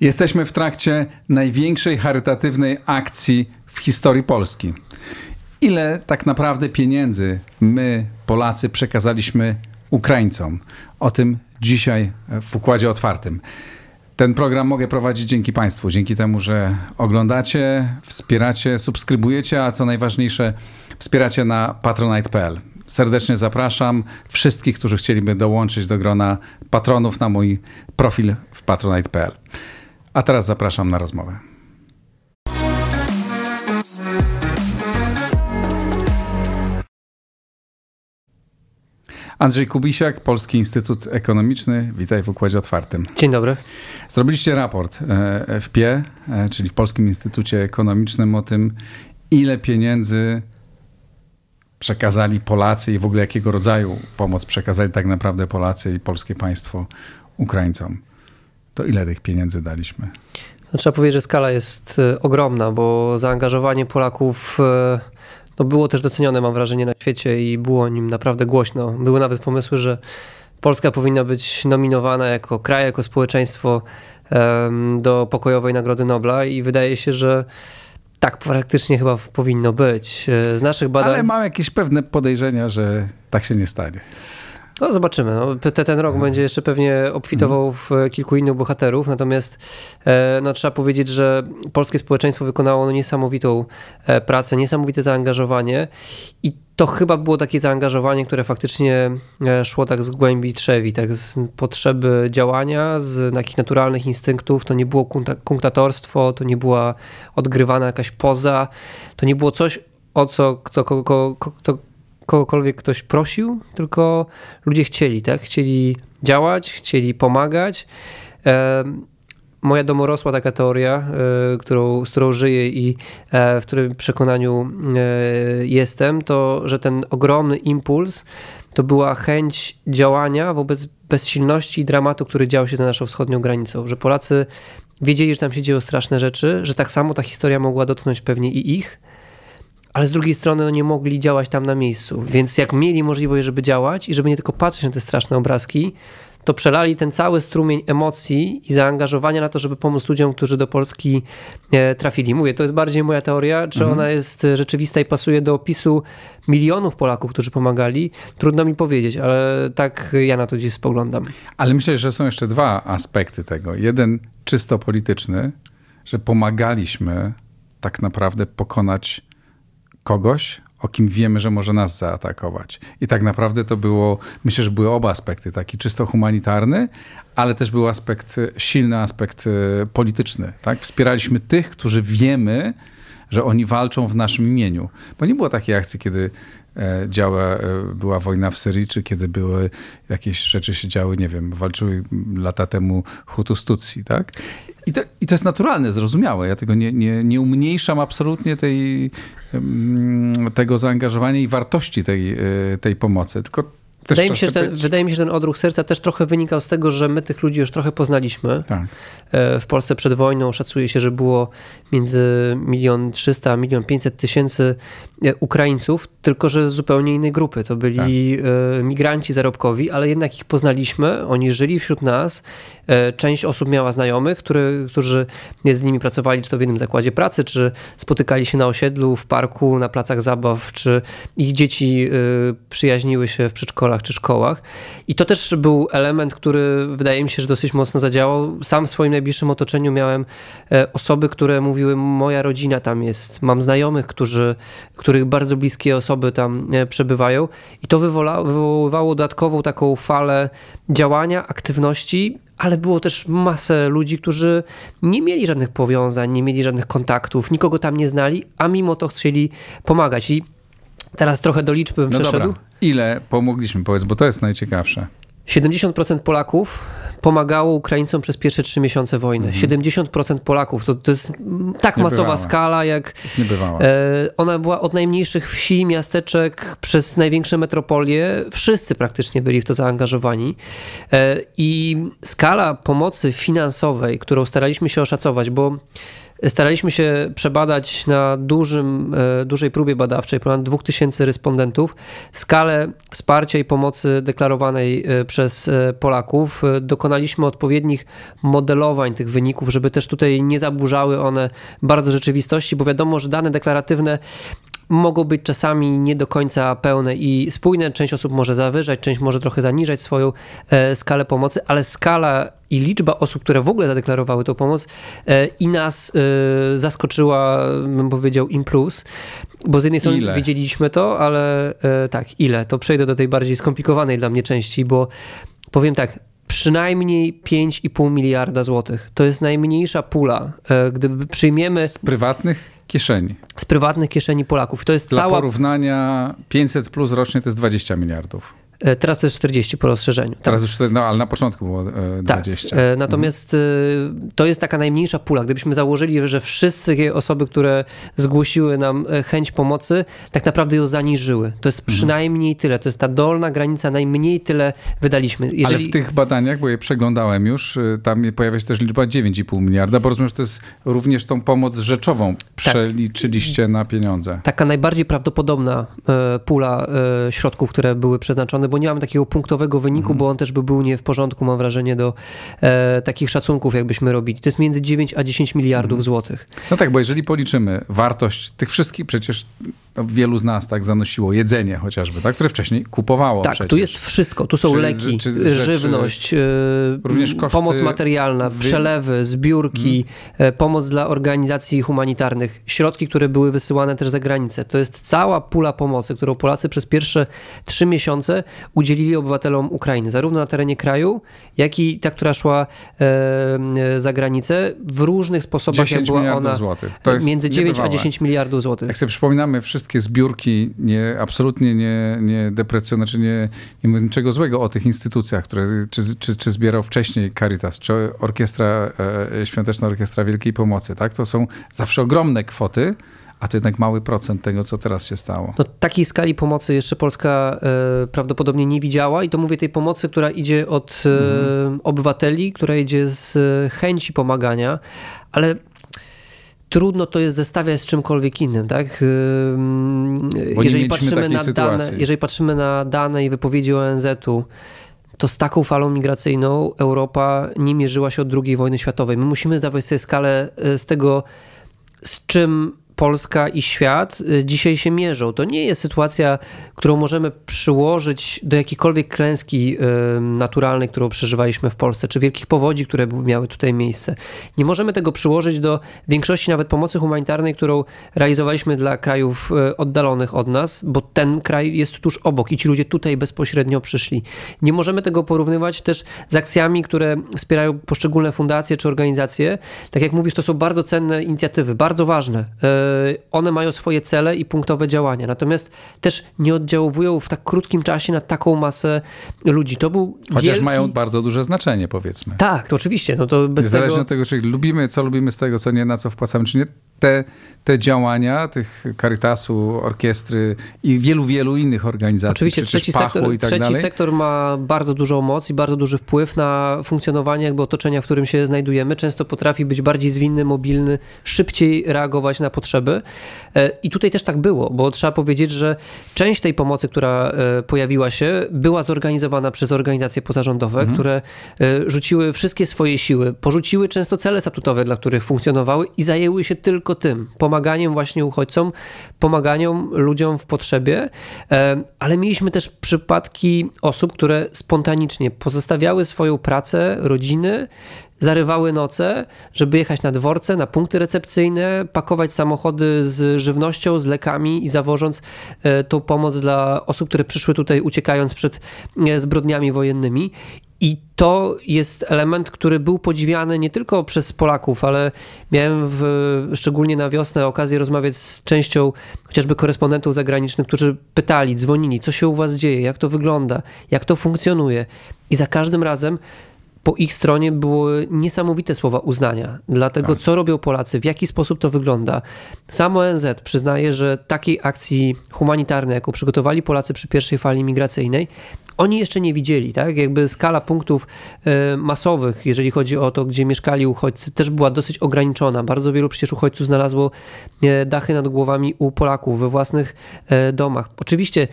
Jesteśmy w trakcie największej charytatywnej akcji w historii Polski. Ile tak naprawdę pieniędzy my, Polacy, przekazaliśmy Ukraińcom? O tym dzisiaj w Układzie Otwartym. Ten program mogę prowadzić dzięki Państwu, dzięki temu, że oglądacie, wspieracie, subskrybujecie, a co najważniejsze, wspieracie na patronite.pl. Serdecznie zapraszam wszystkich, którzy chcieliby dołączyć do grona patronów na mój profil w patronite.pl. A teraz zapraszam na rozmowę. Andrzej Kubisiak, Polski Instytut Ekonomiczny. Witaj w Układzie Otwartym. Dzień dobry. Zrobiliście raport w PIE, e, czyli w Polskim Instytucie Ekonomicznym o tym, ile pieniędzy przekazali Polacy i w ogóle jakiego rodzaju pomoc przekazali tak naprawdę Polacy i polskie państwo Ukraińcom. To ile tych pieniędzy daliśmy? No, trzeba powiedzieć, że skala jest e, ogromna, bo zaangażowanie Polaków no, było też docenione, mam wrażenie, na świecie i było o nim naprawdę głośno. Były nawet pomysły, że Polska powinna być nominowana jako kraj, jako społeczeństwo do pokojowej Nagrody Nobla i wydaje się, że tak praktycznie chyba powinno być. E, z naszych badań. Ale mam jakieś pewne podejrzenia, że tak się nie stanie. No zobaczymy. No, ten, rok będzie jeszcze pewnie obfitował w kilku innych bohaterów, natomiast e, no, trzeba powiedzieć, że polskie społeczeństwo wykonało no, niesamowitą e, pracę, niesamowite zaangażowanie i to chyba było takie zaangażowanie, które faktycznie e, szło tak z głębi trzewi, tak z potrzeby działania, z takich naturalnych instynktów. To nie było kunktatorstwo, to nie była odgrywana jakaś poza, to nie było coś, o co kto, kto, kto, kogokolwiek ktoś prosił, tylko ludzie chcieli, tak? Chcieli działać, chcieli pomagać. Moja domorosła taka teoria, e, którą, z którą żyję i e, w którym przekonaniu e, jestem, to że ten ogromny impuls to była chęć działania wobec bezsilności i dramatu, który dział się za naszą wschodnią granicą. Że Polacy wiedzieli, że tam się dzieją straszne rzeczy, że tak samo ta historia mogła dotknąć pewnie i ich ale z drugiej strony no, nie mogli działać tam na miejscu. Więc jak mieli możliwość, żeby działać i żeby nie tylko patrzeć na te straszne obrazki, to przelali ten cały strumień emocji i zaangażowania na to, żeby pomóc ludziom, którzy do Polski e, trafili. Mówię, to jest bardziej moja teoria, czy mhm. ona jest rzeczywista i pasuje do opisu milionów Polaków, którzy pomagali. Trudno mi powiedzieć, ale tak ja na to dziś spoglądam. Ale myślę, że są jeszcze dwa aspekty tego. Jeden czysto polityczny, że pomagaliśmy tak naprawdę pokonać kogoś, o kim wiemy, że może nas zaatakować. I tak naprawdę to było, myślę, że były oba aspekty, taki czysto humanitarny, ale też był aspekt, silny aspekt e, polityczny. Tak? Wspieraliśmy tych, którzy wiemy, że oni walczą w naszym imieniu. Bo nie było takiej akcji, kiedy e, działa, e, była wojna w Syrii, czy kiedy były jakieś rzeczy się działy, nie wiem, walczyły lata temu Hutu z Tutsi, tak? I to, I to jest naturalne, zrozumiałe. Ja tego nie, nie, nie umniejszam absolutnie tej, tego zaangażowania i wartości tej, e, tej pomocy, tylko Wydaje mi, się, że ten, wydaje mi się, że ten odruch serca też trochę wynikał z tego, że my tych ludzi już trochę poznaliśmy. Tak. E, w Polsce przed wojną szacuje się, że było między milion trzysta a milion pięćset tysięcy e, Ukraińców, tylko że z zupełnie innej grupy. To byli tak. E, migranci zarobkowi, ale jednak ich poznaliśmy, oni żyli wśród nas. Część osób miała znajomych, który, którzy z nimi pracowali, czy to w jednym zakładzie pracy, czy spotykali się na osiedlu, w parku, na placach zabaw, czy ich dzieci przyjaźniły się w przedszkolach czy szkołach. I to też był element, który wydaje mi się, że dosyć mocno zadziałał. Sam w swoim najbliższym otoczeniu miałem e, osoby, które mówiły: Moja rodzina tam jest, mam znajomych, którzy, których bardzo bliskie osoby tam e, przebywają. I to wywoływało dodatkową taką falę działania, aktywności, ale było też masę ludzi, którzy nie mieli żadnych powiązań, nie mieli żadnych kontaktów, nikogo tam nie znali, a mimo to chcieli pomagać. I Teraz trochę do liczby bym no przeszedł. Dobra. Ile pomogliśmy, powiedz, bo to jest najciekawsze. 70% Polaków pomagało Ukraińcom przez pierwsze trzy miesiące wojny. Mhm. 70% Polaków. To, to jest tak masowa skala, jak. E, ona była od najmniejszych wsi, miasteczek, przez największe metropolie. Wszyscy praktycznie byli w to zaangażowani. E, I skala pomocy finansowej, którą staraliśmy się oszacować, bo staraliśmy się przebadać na dużym, e, dużej próbie badawczej, ponad 2000 respondentów, skalę wsparcia i pomocy deklarowanej e, przez Polaków. Dokonaliśmy odpowiednich modelowań tych wyników, żeby też tutaj nie zaburzały one bardzo rzeczywistości, bo wiadomo, że dane deklaratywne mogą być czasami nie do końca pełne i spójne. Część osób może zawyżać, część może trochę zaniżać swoją e, skalę pomocy, ale skala i liczba osób, które w ogóle zadeklarowały tą pomoc e, i nas e, zaskoczyła, bym powiedział, im plus, bo z jednej strony ile? wiedzieliśmy to, ale tak, ile? To przejdę do tej bardziej skomplikowanej dla mnie części, bo powiem tak, przynajmniej 5,5 miliarda złotych. To jest najmniejsza pula. Gdyby przyjmiemy. Z prywatnych kieszeni. Z prywatnych kieszeni Polaków. To jest Dla cała... porównania 500 plus rocznie to jest 20 miliardów. E, teraz to jest 40 po rozszerzeniu. Tak. Teraz już, no ale na początku było 20. Tak. E, natomiast mhm. to jest taka najmniejsza pula. Gdybyśmy założyli, że wszystkie osoby, które zgłosiły nam chęć pomocy, tak naprawdę ją zaniżyły. To jest mhm. przynajmniej tyle. To jest ta dolna granica, najmniej tyle wydaliśmy. Jeżeli... Ale w tych badaniach, bo je przeglądałem już, tam pojawia się też liczba 9,5 miliarda, bo rozumiem, że to jest również tą pomoc rzeczową tak. przeliczyliście tak. na pieniądze. Taka najbardziej prawdopodobna pula środków, które były przeznaczone bo nie mamy takiego punktowego wyniku, mhm. bo on też by był nie w porządku, mam wrażenie, do e, takich szacunków, jakbyśmy robili. To jest między 9 a 10 miliardów mhm. złotych. No tak, bo jeżeli policzymy wartość tych wszystkich, przecież wielu z nas tak zanosiło jedzenie chociażby, tak, które wcześniej kupowało Tak, przecież. tu jest wszystko. Tu są czy, leki, czy żywność, e, również pomoc materialna, przelewy, zbiórki, hmm. pomoc dla organizacji humanitarnych, środki, które były wysyłane też za granicę. To jest cała pula pomocy, którą Polacy przez pierwsze trzy miesiące udzielili obywatelom Ukrainy, zarówno na terenie kraju, jak i ta, która szła e, za granicę w różnych sposobach. jak była ona złotych. To jest między 9 niebywałe. a 10 miliardów złotych. Jak sobie przypominamy wszystkie zbiórki, nie, absolutnie nie, nie deprecjonuję, znaczy nie, nie mówię niczego złego o tych instytucjach, które czy, czy, czy zbierał wcześniej Caritas, czy Orkiestra, e, Świąteczna Orkiestra Wielkiej Pomocy, tak? To są zawsze ogromne kwoty, a to jednak mały procent tego, co teraz się stało. No, takiej skali pomocy jeszcze Polska e, prawdopodobnie nie widziała i to mówię tej pomocy, która idzie od mhm. obywateli, która idzie z chęci pomagania, ale trudno to jest zestawiać z czymkolwiek innym, tak? jeżeli patrzymy na dane, jeżeli patrzymy na dane i wypowiedzi ONZ-u, to z taką falą migracyjną Europa nie mierzyła się od II wojny światowej. My musimy zdawać sobie skalę e, z tego, z czym Polska i świat y, dzisiaj się mierzą. To nie jest sytuacja, którą możemy przyłożyć do jakiejkolwiek klęski y, naturalnej, którą przeżywaliśmy w Polsce, czy wielkich powodzi, które miały tutaj miejsce. Nie możemy tego przyłożyć do większości nawet pomocy humanitarnej, którą realizowaliśmy dla krajów y, oddalonych od nas, bo ten kraj jest tuż obok i ci ludzie tutaj bezpośrednio przyszli. Nie możemy tego porównywać też z akcjami, które wspierają poszczególne fundacje czy organizacje. Tak jak mówisz, to są bardzo cenne inicjatywy, bardzo ważne one mają swoje cele i punktowe działania, natomiast też nie oddziałują w tak krótkim czasie na taką masę ludzi. To był Chociaż wielki... mają bardzo duże znaczenie, powiedzmy. Tak, to oczywiście. No to bez Zależnie tego... od tego, czy lubimy, co lubimy z tego, co nie, na co wpłacamy, czy nie, te, te działania tych Caritasu, orkiestry i wielu, wielu innych organizacji, Oczywiście trzeci, sektor, tak trzeci sektor ma bardzo dużą moc i bardzo duży wpływ na funkcjonowanie jakby otoczenia, w którym się znajdujemy. Często potrafi być bardziej zwinny, mobilny, szybciej reagować na potrzeby. E, I tutaj też tak było, bo trzeba powiedzieć, że część tej pomocy, która e, pojawiła się, była zorganizowana przez organizacje pozarządowe, mhm. które e, rzuciły wszystkie swoje siły, porzuciły często cele statutowe, dla których funkcjonowały i zajęły się tylko tym, pomaganiem właśnie uchodźcom, pomaganiem ludziom w potrzebie, ale mieliśmy też przypadki osób, które spontanicznie pozostawiały swoją pracę, rodziny, zarywały noce, żeby jechać na dworce, na punkty recepcyjne, pakować samochody z żywnością, z lekami i zawożąc e, tą pomoc dla osób, które przyszły tutaj uciekając przed e, zbrodniami wojennymi. I to jest element, który był podziwiany nie tylko przez Polaków, ale miałem w, szczególnie na wiosnę okazję rozmawiać z częścią chociażby korespondentów zagranicznych, którzy pytali, dzwonili, co się u was dzieje, jak to wygląda, jak to funkcjonuje. I za każdym razem po ich stronie były niesamowite słowa uznania dla tego, tak. co robią Polacy, w jaki sposób to wygląda. Sam ONZ przyznaje, że takiej akcji humanitarnej, jaką przygotowali Polacy przy pierwszej fali migracyjnej, oni jeszcze nie widzieli, tak? Jakby skala punktów e, masowych, jeżeli chodzi o to, gdzie mieszkali uchodźcy, też była dosyć ograniczona. Bardzo wielu przecież uchodźców znalazło e, dachy nad głowami u Polaków we własnych e, domach. Oczywiście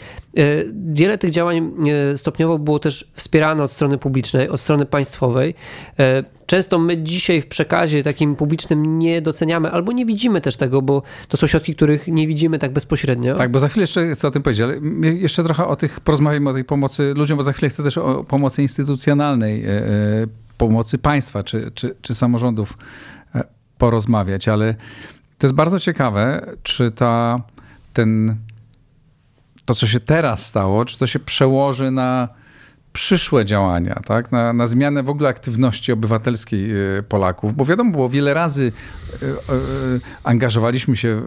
wiele tych działań stopniowo było też wspierane od strony publicznej, od strony państwowej. Często my dzisiaj w przekazie takim publicznym nie doceniamy albo nie widzimy też tego, bo to są środki, których nie widzimy tak bezpośrednio. Tak, bo za chwilę jeszcze chcę o tym powiedzieć, ale jeszcze trochę o tych, porozmawiamy o tej pomocy ludziom, bo za chwilę chcę też o pomocy instytucjonalnej, e, e, pomocy państwa czy, czy, czy samorządów e, porozmawiać, ale to jest bardzo ciekawe, czy ta, ten, to, co się teraz stało, czy to się przełoży na przyszłe działania, tak? na, na zmianę w ogóle aktywności obywatelskiej e, Polaków, bo wiadomo było, wiele razy e, e, angażowaliśmy się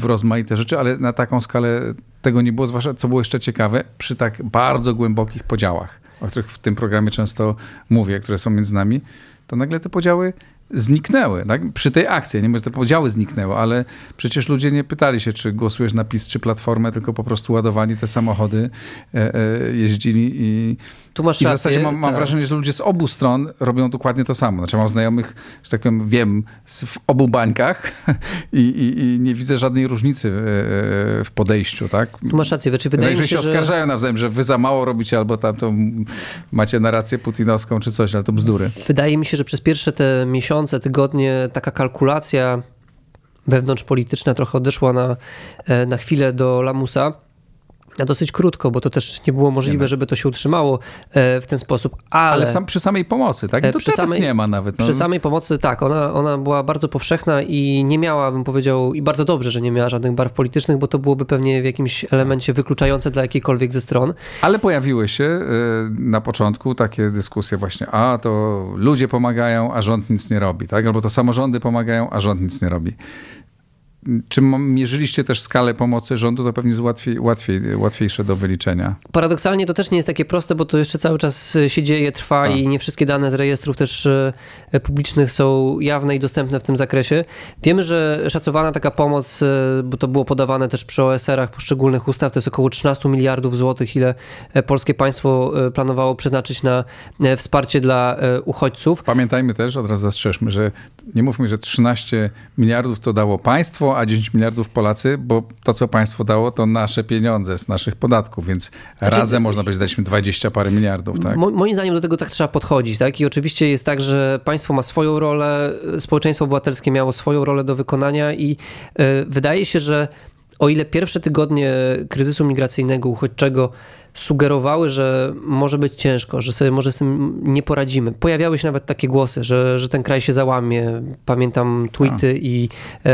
w rozmaite rzeczy, ale na taką skalę tego nie było, zwłaszcza co było jeszcze ciekawe, przy tak bardzo głębokich podziałach, o których w tym programie często mówię, które są między nami, to nagle te podziały zniknęły. Tak? Przy tej akcji, nie może te podziały zniknęły, ale przecież ludzie nie pytali się, czy głosujesz na PiS, czy Platformę, tylko po prostu ładowali te samochody, e, e, jeździli i, tu masz I w zasadzie mam, mam tak. wrażenie, że ludzie z obu stron robią dokładnie to samo. Znaczy mam znajomych, że tak powiem, wiem, w obu bańkach i, i, i nie widzę żadnej różnicy e, w podejściu, tak? Tu masz rację. Znaczy, wydaje no, mi się, się oskarżają nawzajem, że wy za mało robicie albo tam to macie narrację putinowską czy coś, ale to bzdury. Wydaje mi się, że przez pierwsze te miesiące, tygodnie taka kalkulacja wewnątrzpolityczna trochę odeszła na, e, na chwilę do lamusa dosyć krótko, bo to też nie było możliwe, żeby to się utrzymało e, w ten sposób. Ale, ale sam, przy samej pomocy, tak? I e, to przy samej, nie ma nawet. No. Przy samej pomocy, tak, ona, ona była bardzo powszechna i nie miała, bym powiedział, i bardzo dobrze, że nie miała żadnych barw politycznych, bo to byłoby pewnie w jakimś elemencie wykluczające dla jakiejkolwiek ze stron. Ale pojawiły się e, na początku takie dyskusje właśnie, a to ludzie pomagają, a rząd nic nie robi, tak? Albo to samorządy pomagają, a rząd nic nie robi. Czy mierzyliście też skalę pomocy rządu, to pewnie jest łatwiej, łatwiej, łatwiejsze do wyliczenia. Paradoksalnie to też nie jest takie proste, bo to jeszcze cały czas się dzieje, trwa tak. i nie wszystkie dane z rejestrów też e, publicznych są jawne i dostępne w tym zakresie. Wiemy, że szacowana taka pomoc, e, bo to było podawane też przy OSR-ach poszczególnych ustaw, to jest około 13 miliardów złotych, ile e, polskie państwo planowało przeznaczyć na wsparcie dla uchodźców. Pamiętajmy też, od razu zastrzeżmy, że nie mówmy, że 13 miliardów to dało państwo, a 10 miliardów Polacy, bo to, co państwo dało, to nasze pieniądze z naszych podatków, więc znaczy, razem można powiedzieć, daliśmy 20 parę miliardów. Tak? Mo, moim zdaniem do tego tak trzeba podchodzić. Tak? I oczywiście jest tak, że państwo ma swoją rolę, społeczeństwo obywatelskie miało swoją rolę do wykonania i yy, wydaje się, że o ile pierwsze tygodnie kryzysu migracyjnego, uchodźczego sugerowały, że może być ciężko, że sobie może z tym nie poradzimy. Pojawiały się nawet takie głosy, że, że ten kraj się załamie. Pamiętam tweety A. i e,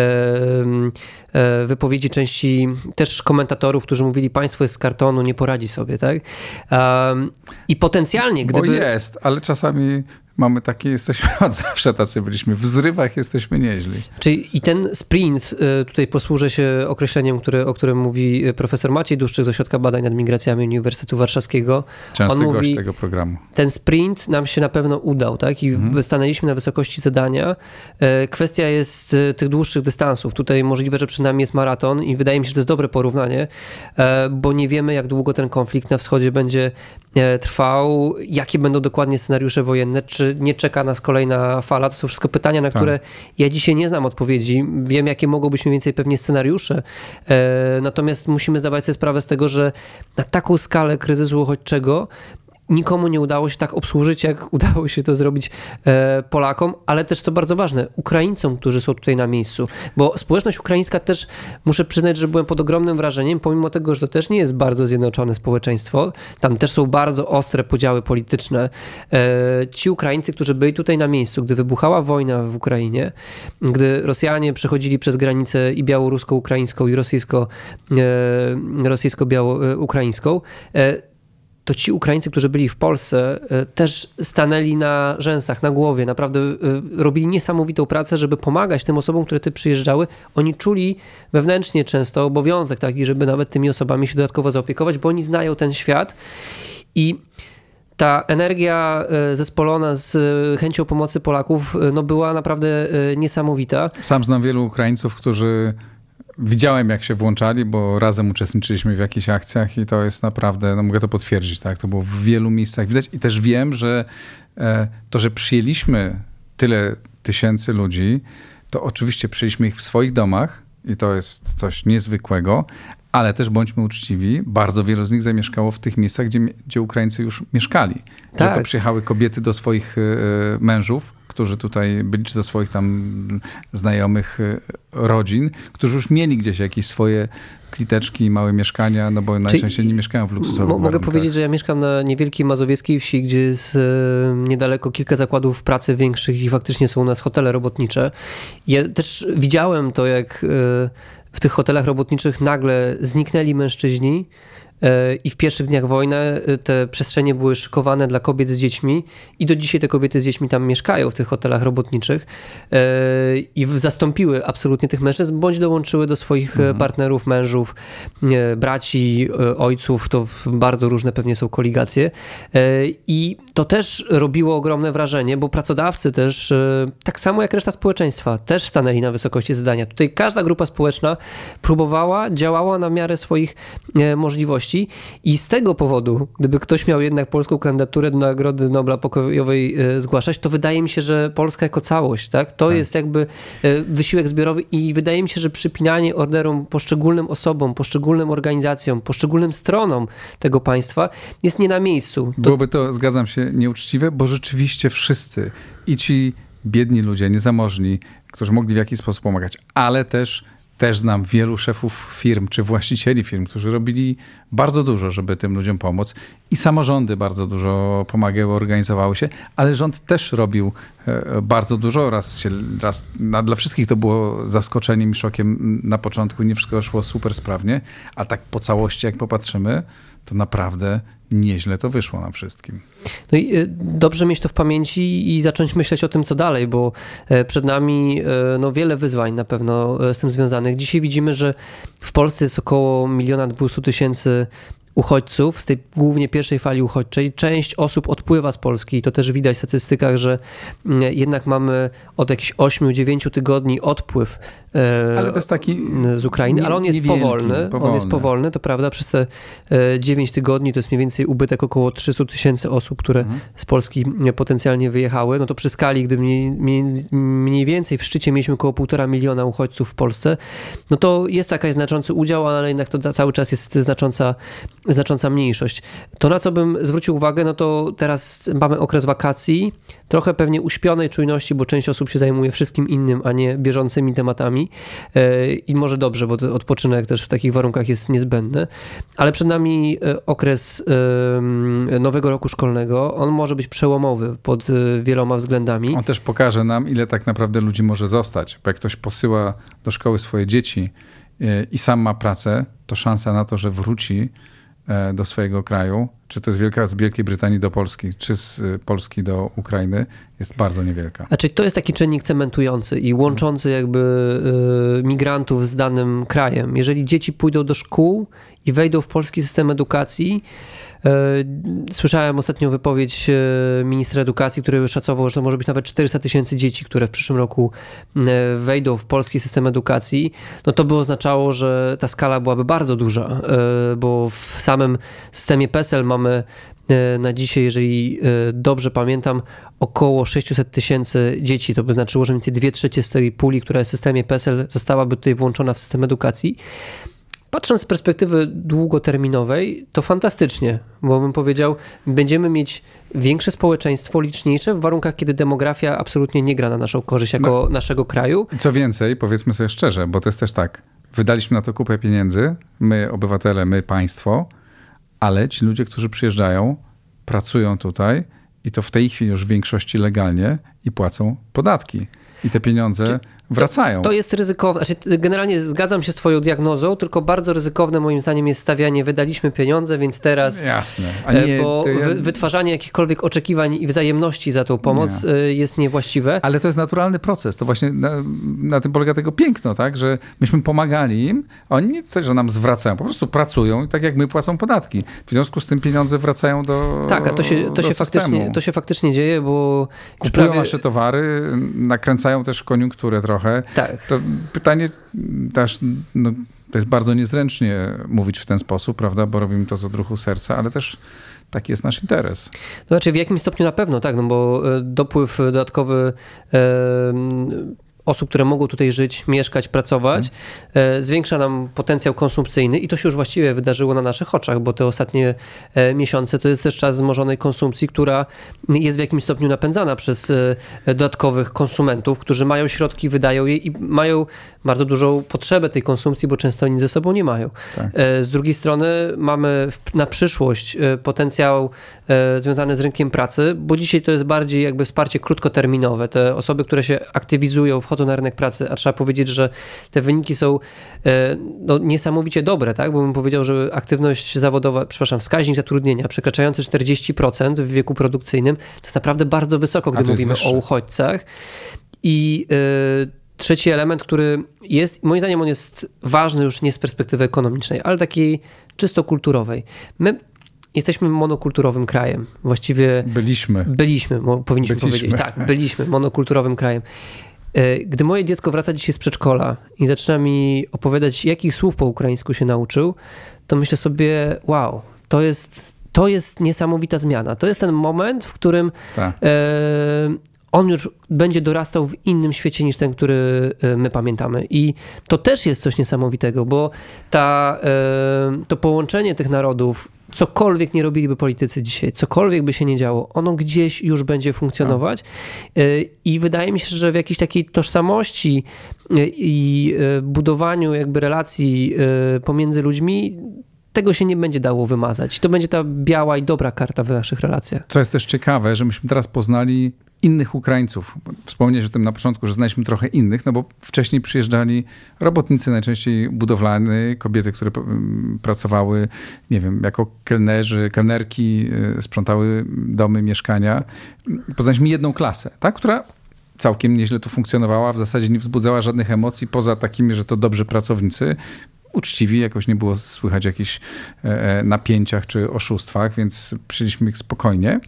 e, wypowiedzi części też komentatorów, którzy mówili, państwo jest z kartonu, nie poradzi sobie, tak? Um, I potencjalnie, gdyby... Bo jest, ale czasami mamy takie, jesteśmy od zawsze tacy byliśmy. W zrywach jesteśmy nieźli. Czyli i ten sprint, y, tutaj posłużę się określeniem, które, o którym mówi y, profesor Maciej Duszczyk z Ośrodka Badań nad Migracjami Uniwersytetu Warszawskiego. Częsty On gość mówi, tego programu. Ten sprint nam się na pewno udał, tak? I mhm. stanęliśmy na wysokości zadania. Y, kwestia jest tych dłuższych dystansów. Tutaj możliwe, że przed nami jest maraton i wydaje mi się, że to jest dobre porównanie, bo nie wiemy, jak długo ten konflikt na wschodzie będzie trwał, jakie będą dokładnie scenariusze wojenne, czy nie czeka nas kolejna fala? To są wszystko pytania, na tak. które ja dzisiaj nie znam odpowiedzi. Wiem, jakie mogą być mniej więcej pewnie scenariusze. E, natomiast musimy zdawać sobie sprawę z tego, że na taką skalę kryzysu uchodźczego nikomu nie udało się tak obsłużyć, jak udało się to zrobić e, Polakom, ale też co bardzo ważne, Ukraińcom, którzy są tutaj na miejscu. Bo społeczność ukraińska też, muszę przyznać, że byłem pod ogromnym wrażeniem, pomimo tego, że to też nie jest bardzo zjednoczone społeczeństwo, tam też są bardzo ostre podziały polityczne. E, ci Ukraińcy, którzy byli tutaj na miejscu, gdy wybuchała wojna w Ukrainie, gdy Rosjanie przechodzili przez granicę i białorusko-ukraińską i rosyjsko, e, rosyjsko-biało-ukraińską, to ci Ukraińcy, którzy byli w Polsce, e, też stanęli na rzęsach, na głowie, naprawdę e, robili niesamowitą pracę, żeby pomagać tym osobom, które ty przyjeżdżały. Oni czuli wewnętrznie często obowiązek taki, żeby nawet tymi osobami się dodatkowo zaopiekować, bo oni znają ten świat i ta energia e, zespolona z chęcią pomocy Polaków no była naprawdę niesamowita. Sam znam wielu Ukraińców, którzy widziałem, jak się włączali, bo razem uczestniczyliśmy w jakichś akcjach i to jest naprawdę, no mogę to potwierdzić, tak? To było w wielu miejscach widać i też wiem, że e, to, że przyjęliśmy tyle tysięcy ludzi, to oczywiście przyjęliśmy ich w swoich domach i to jest coś niezwykłego, ale też bądźmy uczciwi, bardzo wielu z nich zamieszkało w tych miejscach, gdzie, gdzie Ukraińcy już mieszkali. Tak. Że to przyjechały kobiety do swoich e, mężów, którzy tutaj byli, czy do swoich tam znajomych e, rodzin, którzy już mieli gdzieś jakieś swoje kliteczki, małe mieszkania, no bo Czyli najczęściej nie mieszkają w luksusowych Mogę warunkach. powiedzieć, że ja mieszkam na niewielkiej mazowieckiej wsi, gdzie jest e, niedaleko kilka zakładów pracy większych i faktycznie są u nas hotele robotnicze. Ja też widziałem to, jak w tych hotelach robotniczych nagle zniknęli mężczyźni, I w pierwszych dniach wojny e, te przestrzenie były szykowane dla kobiet z dziećmi, i do dzisiaj te kobiety z dziećmi tam mieszkają w tych hotelach robotniczych e, i zastąpiły absolutnie tych mężczyzn, bądź dołączyły do swoich mhm. partnerów, mężów, braci, ojców. To bardzo różne pewnie są koligacje. I to też robiło ogromne wrażenie, bo pracodawcy też, tak samo jak reszta społeczeństwa, też stanęli na wysokości zadania. Tutaj każda grupa społeczna próbowała, działała na miarę swoich możliwości i z tego powodu, gdyby ktoś miał jednak polską kandydaturę do Nagrody Nobla Pokojowej e, zgłaszać, to wydaje mi się, że Polska jako całość, tak? To tak. jest jakby e, wysiłek zbiorowy i wydaje mi się, że przypinanie orderom poszczególnym osobom, poszczególnym organizacjom, poszczególnym stronom tego państwa jest nie na miejscu. To... Byłoby to, zgadzam się, nieuczciwe, bo rzeczywiście wszyscy i ci biedni ludzie, niezamożni, którzy mogli w jakiś sposób pomagać, ale też też znam wielu szefów firm czy właścicieli firm, którzy robili bardzo dużo, żeby tym ludziom pomóc. I samorządy bardzo dużo pomagały, organizowały się, ale rząd też robił e, bardzo dużo. Raz, się, raz no, dla wszystkich to było zaskoczeniem i szokiem na początku. Nie wszystko szło super sprawnie, a tak po całości, jak popatrzymy, to naprawdę nieźle to wyszło nam wszystkim. No i y, dobrze mieć to w pamięci i zacząć myśleć o tym, co dalej, bo e, przed nami e, no, wiele wyzwań na pewno e, z tym związanych. Dzisiaj widzimy, że w Polsce jest około miliona 200 tysięcy uchodźców, z tej głównie pierwszej fali uchodźczej, część osób odpływa z Polski i to też widać w statystykach, że mm, jednak mamy od jakichś 8-9 tygodni odpływ e, ale to jest taki z Ukrainy, nie, ale on jest powolny, powolny, On jest powolny, to prawda. Przez te 9 e, tygodni to jest mniej więcej ubytek około 300 tysięcy osób, które mhm. z Polski potencjalnie wyjechały. No to przy skali, gdy mniej, mniej więcej w szczycie mieliśmy około 1,5 miliona uchodźców w Polsce, no to jest to jakaś znaczący udział, ale jednak to cały czas jest znacząca znacząca mniejszość. To, na co bym zwrócił uwagę, no to teraz mamy okres wakacji, trochę pewnie uśpionej czujności, bo część osób się zajmuje wszystkim innym, a nie bieżącymi tematami. E, I może dobrze, bo odpoczynek też w takich warunkach jest niezbędny. Ale przed nami e, okres nowego roku szkolnego. On może być przełomowy pod e, wieloma względami. On też pokaże nam, ile tak naprawdę ludzi może zostać. Bo jak ktoś posyła do szkoły swoje dzieci i sam ma pracę, to szansa na to, że wróci do swojego kraju, czy to jest wielka z Wielkiej Brytanii do Polski, czy z e, Polski do Ukrainy, jest bardzo niewielka. Znaczy to jest taki czynnik cementujący i łączący jakby e, migrantów z danym krajem. Jeżeli dzieci pójdą do szkół i wejdą w polski system edukacji, E, słyszałem ostatnią wypowiedź e, ministra edukacji, który szacował, że to może być nawet 400 tysięcy dzieci, które w przyszłym roku e, wejdą w polski system edukacji. No to by oznaczało, że ta skala byłaby bardzo duża, bo w samym systemie PESEL mamy na dzisiaj, jeżeli dobrze pamiętam, około 600 tysięcy dzieci. To by znaczyło, że mniej więcej 2 trzecie z tej puli, która jest w systemie PESEL, zostałaby tutaj włączona w system edukacji. Patrząc z perspektywy długoterminowej, to fantastycznie, bo bym powiedział, będziemy mieć większe społeczeństwo, liczniejsze w warunkach, kiedy demografia absolutnie nie gra na naszą korzyść jako no, naszego kraju. Co więcej, powiedzmy sobie szczerze, bo to jest też tak, wydaliśmy na to kupę pieniędzy, my obywatele, my państwo, ale ci ludzie, którzy przyjeżdżają, pracują tutaj i to w tej chwili już w większości legalnie i płacą podatki. I te pieniądze Czy wracają. To, to jest ryzykowne. Znaczy, generalnie zgadzam się z Twoją diagnozą, tylko bardzo ryzykowne moim zdaniem jest stawianie, wydaliśmy pieniądze, więc teraz. Jasne. A nie, bo ja... wytwarzanie jakichkolwiek oczekiwań i wzajemności za tą pomoc nie. Jest niewłaściwe. Ale to jest naturalny proces. To właśnie na, na, tym polega tego piękno, tak? Że myśmy pomagali im, oni nie to, że nam zwracają, po prostu pracują i tak jak my płacą podatki. W związku z tym pieniądze wracają do. Tak, a to się, to się, faktycznie, to się faktycznie dzieje, bo. Kupują prawie... nasze towary, nakręcają też koniunkturę trochę trochę. Tak. To pytanie też, no, to jest bardzo niezręcznie mówić w ten sposób, prawda, bo robimy to z odruchu serca, ale też taki jest nasz interes. Znaczy w jakim stopniu na pewno, tak, no bo e, dopływ dodatkowy osób, które mogą tutaj żyć, mieszkać, pracować, hmm. zwiększa nam potencjał konsumpcyjny i to się już właściwie wydarzyło na naszych oczach, bo te ostatnie e, miesiące to jest też czas wzmożonej konsumpcji, która jest w jakimś stopniu napędzana przez e, dodatkowych konsumentów, którzy mają środki, wydają je i mają bardzo dużą potrzebę tej konsumpcji, bo często nic ze sobą nie mają. Tak. Z drugiej strony mamy na przyszłość potencjał związany z rynkiem pracy, bo dzisiaj to jest bardziej jakby wsparcie krótkoterminowe. Te osoby, które się aktywizują, wchodzą wchodzą na rynek pracy, a trzeba powiedzieć, że te wyniki są e, no, niesamowicie dobre, tak? bo bym powiedział, że aktywność zawodowa, przepraszam, wskaźnik zatrudnienia przekraczający 40% w wieku produkcyjnym, to jest naprawdę bardzo wysoko, gdy mówimy o uchodźcach. I yy, trzeci element, który jest, moim zdaniem on jest ważny już nie z perspektywy ekonomicznej, ale takiej czysto kulturowej. My jesteśmy monokulturowym krajem. Właściwie. Byliśmy. Byliśmy, powinniśmy byliśmy. powiedzieć. Tak, byliśmy monokulturowym krajem. E, gdy moje dziecko wraca dzisiaj z przedszkola i zaczyna mi opowiadać, jakich słów po ukraińsku się nauczył, to myślę sobie, wow, to jest, to jest niesamowita zmiana. To jest ten moment, w którym tak. e, on już będzie dorastał w innym świecie niż ten, który e, my pamiętamy. I to też jest coś niesamowitego, bo ta, to połączenie tych narodów cokolwiek nie robiliby politycy dzisiaj, cokolwiek by się nie działo, ono gdzieś już będzie funkcjonować. Y, I wydaje mi się, że w jakiejś takiej tożsamości y, i y, budowaniu jakby relacji pomiędzy ludźmi tego się nie będzie dało wymazać. To będzie ta biała i dobra karta w naszych relacjach. Co jest też ciekawe, że myśmy teraz poznali innych Ukraińców. Wspomniałeś o tym na początku, że znaliśmy trochę innych, no bo wcześniej przyjeżdżali robotnicy, najczęściej budowlany, kobiety, które pracowały, nie wiem, jako kelnerzy, kelnerki, y, sprzątały domy, mieszkania. Poznaliśmy jedną klasę, tak, która całkiem nieźle tu funkcjonowała, w zasadzie nie wzbudzała żadnych emocji, poza takimi, że to dobrzy pracownicy uczciwi, jakoś nie było słychać jakichś e, e, napięciach czy oszustwach, więc przyjęliśmy ich spokojnie.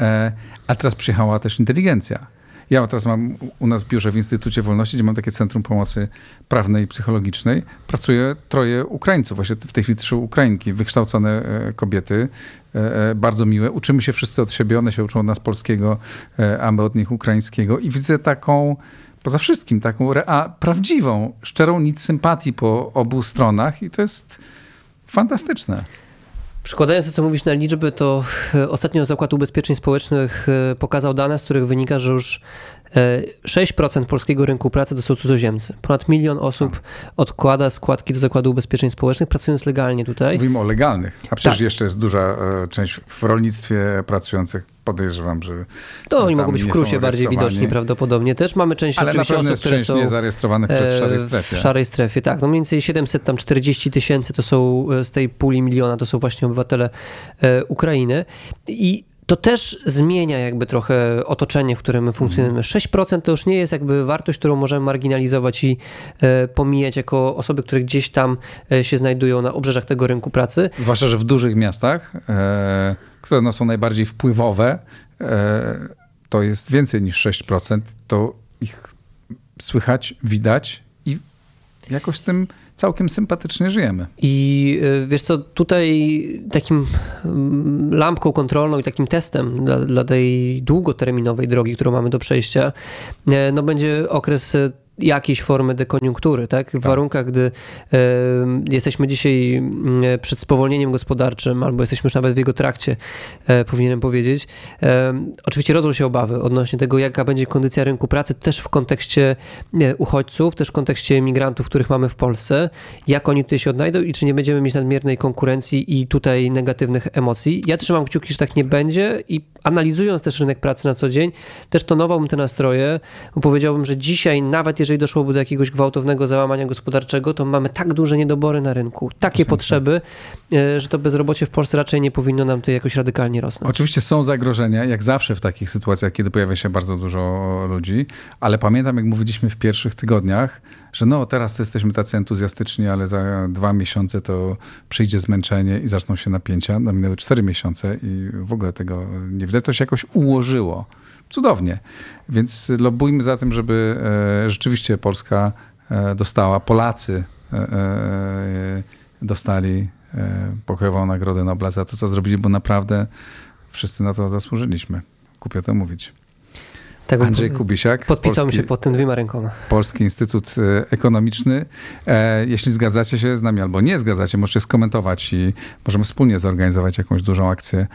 E, a teraz przyjechała też inteligencja. Ja teraz mam u nas w biurze w Instytucie Wolności, gdzie mam takie Centrum Pomocy Prawnej i Psychologicznej. Pracuje troje Ukraińców, właśnie w tej chwili trzy Ukrainki, wykształcone e, kobiety, e, bardzo miłe. Uczymy się wszyscy od siebie, one się uczą od nas polskiego, a my od nich ukraińskiego. I widzę taką, poza wszystkim, taką rea- prawdziwą, szczerą nic sympatii po obu stronach i to jest fantastyczne. Przykładając to, co mówisz na liczby, to e, ostatnio Zakład Ubezpieczeń Społecznych e, pokazał dane, z których wynika, że już 6% e, polskiego rynku pracy to są cudzoziemcy. Ponad milion osób odkłada składki do Zakładu Ubezpieczeń Społecznych, pracując legalnie tutaj. Mówimy o legalnych, a przecież tak. jeszcze jest duża część w rolnictwie pracujących podejrzewam, że. To oni mogą być w krusie bardziej widoczni prawdopodobnie też. Mamy część Ale oczywiście osób, które są niezarejestrowanych, które w szarej strefie. W szarej strefie, tak. No mniej więcej 740 tysięcy to są z tej puli miliona, to są właśnie obywatele Ukrainy. I to też zmienia jakby trochę otoczenie, w którym my funkcjonujemy. 6% mhm. to już nie jest jakby wartość, którą możemy marginalizować i e, pomijać jako osoby, które gdzieś tam e, się znajdują na obrzeżach tego rynku pracy. Zwłaszcza, że w dużych miastach, e, które no są najbardziej wpływowe, to jest więcej niż 6%, to ich słychać, widać i jakoś z tym całkiem sympatycznie żyjemy. I y, wiesz co, tutaj takim mm, lampką kontrolną i takim testem dla, dla tej długoterminowej drogi, którą mamy do przejścia, e, no będzie okres jakiejś formy dekoniunktury, tak? W tak. warunkach, gdy e, jesteśmy dzisiaj e, przed spowolnieniem gospodarczym, albo jesteśmy już nawet w jego trakcie, e, powinienem powiedzieć. E, oczywiście rodzą się obawy odnośnie tego, jaka będzie kondycja rynku pracy, też w kontekście e, uchodźców, też w kontekście migrantów, których mamy w Polsce, jak oni tutaj się odnajdą i czy nie będziemy mieć nadmiernej konkurencji i tutaj negatywnych emocji. Ja trzymam kciuki, że tak nie będzie i analizując też rynek pracy na co dzień, też tonowałbym te nastroje, bo powiedziałbym, że dzisiaj nawet jeżeli doszłoby do jakiegoś gwałtownego załamania gospodarczego, to mamy tak duże niedobory na rynku, takie potrzeby, e, że to bezrobocie w Polsce raczej nie powinno nam tutaj jakoś radykalnie rosnąć. Oczywiście są zagrożenia, jak zawsze w takich sytuacjach, kiedy pojawia się bardzo dużo ludzi, ale pamiętam, jak mówiliśmy w pierwszych tygodniach, że no teraz to jesteśmy tacy entuzjastyczni, ale za dwa miesiące to przyjdzie zmęczenie i zaczną się napięcia. No minęły cztery miesiące i w ogóle tego nie widać. To się jakoś ułożyło cudownie. Więc lobujmy za tym, żeby rzeczywiście Polska dostała, Polacy dostali pokojową Nagrodę Nobla za to, co zrobili, bo naprawdę wszyscy na to zasłużyliśmy. Kupię to mówić. Tak, Andrzej Kubisiak. Podpisałem się pod tym dwiema rękoma. Polski Instytut e, Ekonomiczny. E, jeśli zgadzacie się z nami albo nie zgadzacie, możecie skomentować i możemy wspólnie zorganizować jakąś dużą akcję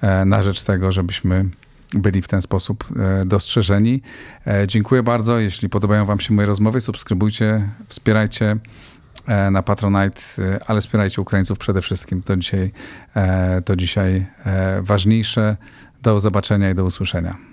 e, na rzecz tego, żebyśmy byli w ten sposób dostrzeżeni. Dziękuję bardzo. Jeśli podobają Wam się moje rozmowy, subskrybujcie, wspierajcie na Patronite, ale wspierajcie Ukraińców przede wszystkim. To dzisiaj, to dzisiaj ważniejsze. Do zobaczenia i do usłyszenia.